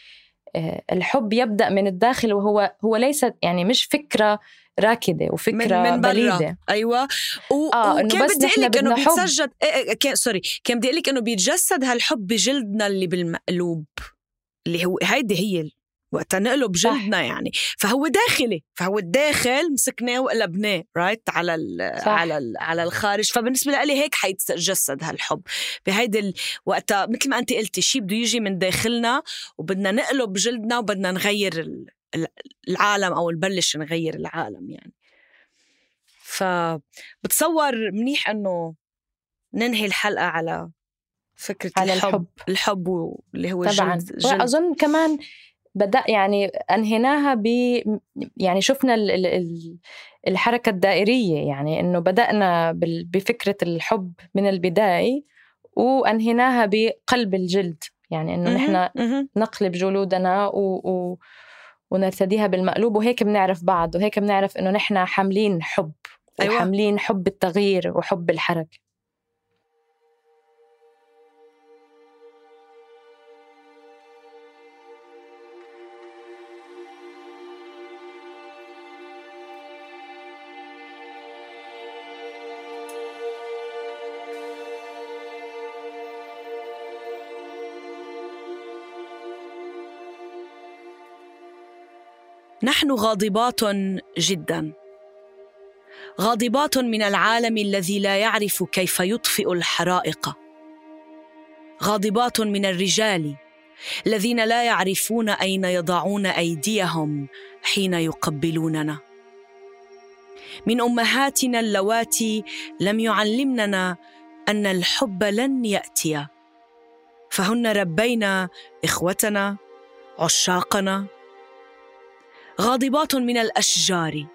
آه، الحب يبدأ من الداخل وهو هو ليس يعني مش فكرة راكدة وفكرة من من برا. بليدة أيوه. و... آه، إنه وكان بس بدي أقول لك إنه. بيتسجد إيه إيه كان sorry كان بدي أقول لك إنه بيتجسد هالحب بجلدنا اللي بالمقلوب. اللي هو هيدي هي وقتها نقلب صح. جلدنا يعني. فهو داخلي. فهو الداخل مسكناه وقلبناه right على ال صح. على ال على الخارج. فبالنسبة لي هيك حيتجسد هالحب. بهيدي ال... وقتها مثل ما انت قلتي شيء بده يجي من داخلنا وبدنا نقلب جلدنا وبدنا نغير ال... ال- العالم أو نبلش نغير العالم يعني فبتصور منيح إنه ننهي الحلقة على فكرة على الحب الحب. الحب واللي هو طبعا جلد, جلد. وأظن كمان بدأ يعني أنهيناها ب يعني شفنا ال... ال... ال- الحركة الدائرية يعني إنه بدأنا بال... بفكرة الحب من البداية وأنهيناها بقلب الجلد يعني إنه مهم، نحن. نقلب جلودنا و... و... ونرتديها بالمقلوب وهيك بنعرف بعض وهيك بنعرف إنه نحن حاملين حب أيوة. وحاملين حب التغيير وحب الحركة نحن غاضبات جدا. غاضبات من العالم الذي لا يعرف كيف يطفئ الحرائق. غاضبات من الرجال الذين لا يعرفون أين يضعون أيديهم حين يقبلوننا. من أمهاتنا اللواتي لم يعلمننا أن الحب لن يأتي. فهن ربينا إخوتنا عشاقنا. غاضبات من الأشجار.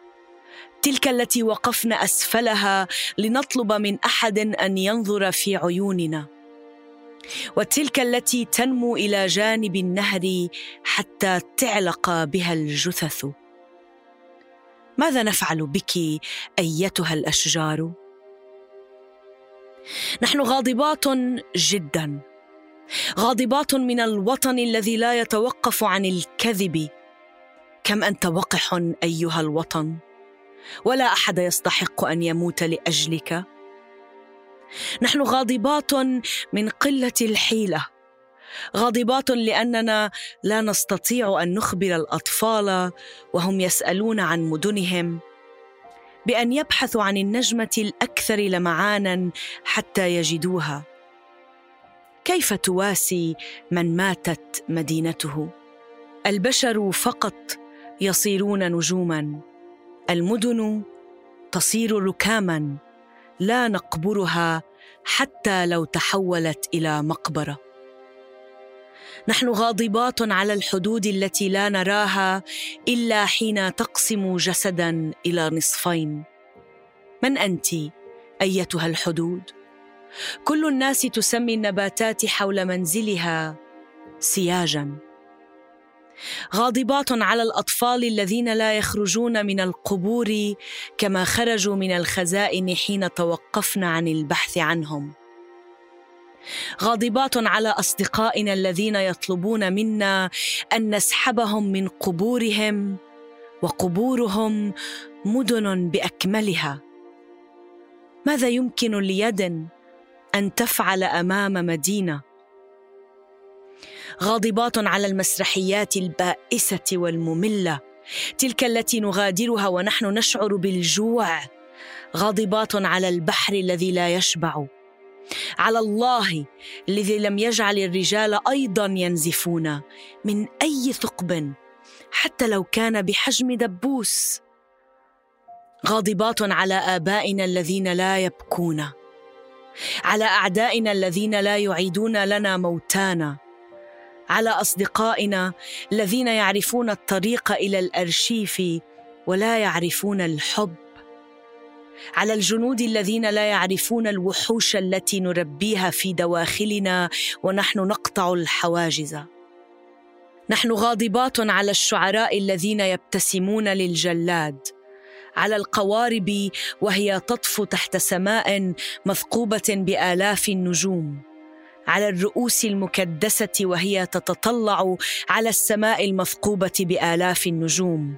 تلك التي وقفنا أسفلها لنطلب من أحد أن ينظر في عيوننا. وتلك التي تنمو إلى جانب النهر حتى تعلق بها الجثث. ماذا نفعل بك أيتها الأشجار؟ نحن غاضبات جدا. غاضبات من الوطن الذي لا يتوقف عن الكذب. كم أنت وقح أيها الوطن؟ ولا أحد يستحق أن يموت لأجلك. نحن غاضبات من قلة الحيلة. غاضبات لأننا لا نستطيع أن نخبر الأطفال وهم يسألون عن مدنهم. بأن يبحثوا عن النجمة الأكثر لمعانا حتى يجدوها. كيف تواسي من ماتت مدينته؟ البشر فقط يصيرون نجوما. المدن تصير ركاما لا نقبرها حتى لو تحولت إلى مقبرة. نحن غاضبات على الحدود التي لا نراها إلا حين تقسم جسدا إلى نصفين. من أنت أيتها الحدود؟ كل الناس تسمي النباتات حول منزلها سياجا. غاضبات على الأطفال الذين لا يخرجون من القبور كما خرجوا من الخزائن حين توقفنا عن البحث عنهم. غاضبات على أصدقائنا الذين يطلبون منا أن نسحبهم من قبورهم وقبورهم مدن بأكملها. ماذا يمكن ليد أن تفعل أمام مدينة؟ غاضبات على المسرحيات البائسة والمملة. تلك التي نغادرها ونحن نشعر بالجوع. غاضبات على البحر الذي لا يشبع. على الله الذي لم يجعل الرجال أيضا ينزفون. من أي ثقب؟ حتى لو كان بحجم دبوس. غاضبات على آبائنا الذين لا يبكون. على أعدائنا الذين لا يعيدون لنا موتانا. على أصدقائنا الذين يعرفون الطريق إلى الأرشيف ولا يعرفون الحب. على الجنود الذين لا يعرفون الوحوش التي نربيها في دواخلنا ونحن نقطع الحواجز. نحن غاضبات على الشعراء الذين يبتسمون للجلاد. على القوارب وهي تطفو تحت سماء مثقوبه بآلاف النجوم. على الرؤوس المكدسة وهي تتطلع على السماء المثقوبه بآلاف النجوم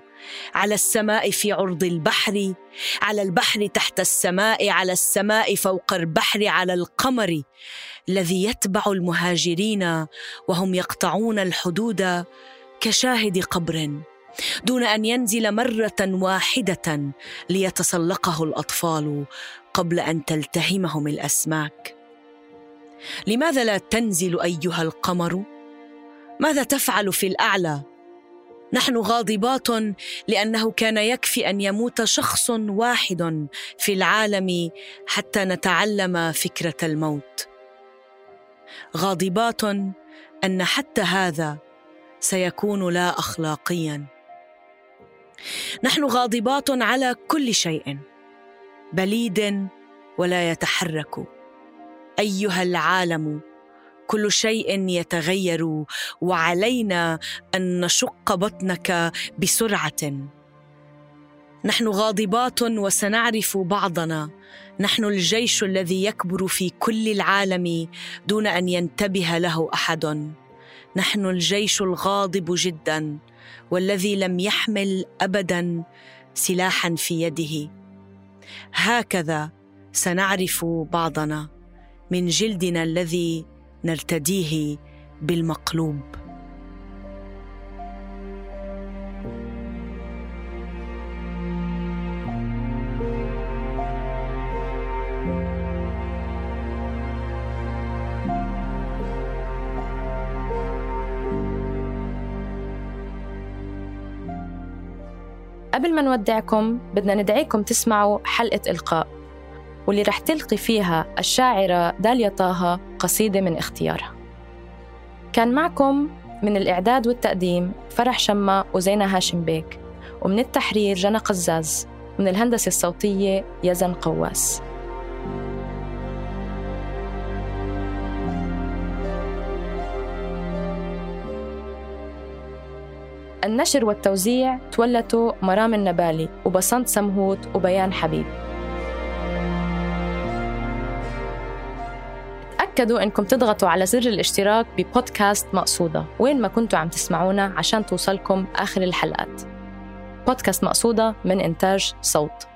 على السماء في عرض البحر على البحر تحت السماء على السماء فوق البحر على القمر الذي يتبع المهاجرين وهم يقطعون الحدود كشاهد قبر دون أن ينزل مرة واحدة ليتسلقه الأطفال قبل أن تلتهمهم الأسماك. لماذا لا تنزل أيها القمر؟ ماذا تفعل في الأعلى؟ نحن غاضبات لأنه كان يكفي أن يموت شخص واحد في العالم حتى نتعلم فكرة الموت. غاضبات أن حتى هذا سيكون لا اخلاقيا. نحن غاضبات على كل شيء بليد ولا يتحرك. أيها العالم كل شيء يتغير وعلينا أن نشق بطنك بسرعة. نحن غاضبات وسنعرف بعضنا. نحن الجيش الذي يكبر في كل العالم دون أن ينتبه له أحد. نحن الجيش الغاضب جدا والذي لم يحمل ابدا سلاحا في يده. هكذا سنعرف بعضنا. من جلدنا الذي نرتديه بالمقلوب. قبل ما نودعكم بدنا ندعيكم تسمعوا حلقة إلقاء. واللي رح تلقي فيها الشاعرة داليا طه قصيدة من اختيارها. كان معكم من الإعداد والتقديم فرح شما وزينة هاشم بيك ومن التحرير جنى قزاز من الهندسة الصوتية يزن قواس. النشر والتوزيع تولتوا مرام النبالي وبسنت سمهوت وبيان حبيب. تأكدوا إنكم تضغطوا على زر الاشتراك ببودكاست مقصودة وين ما كنتوا عم تسمعونا عشان توصلكم آخر الحلقات. بودكاست مقصودة من إنتاج صوت.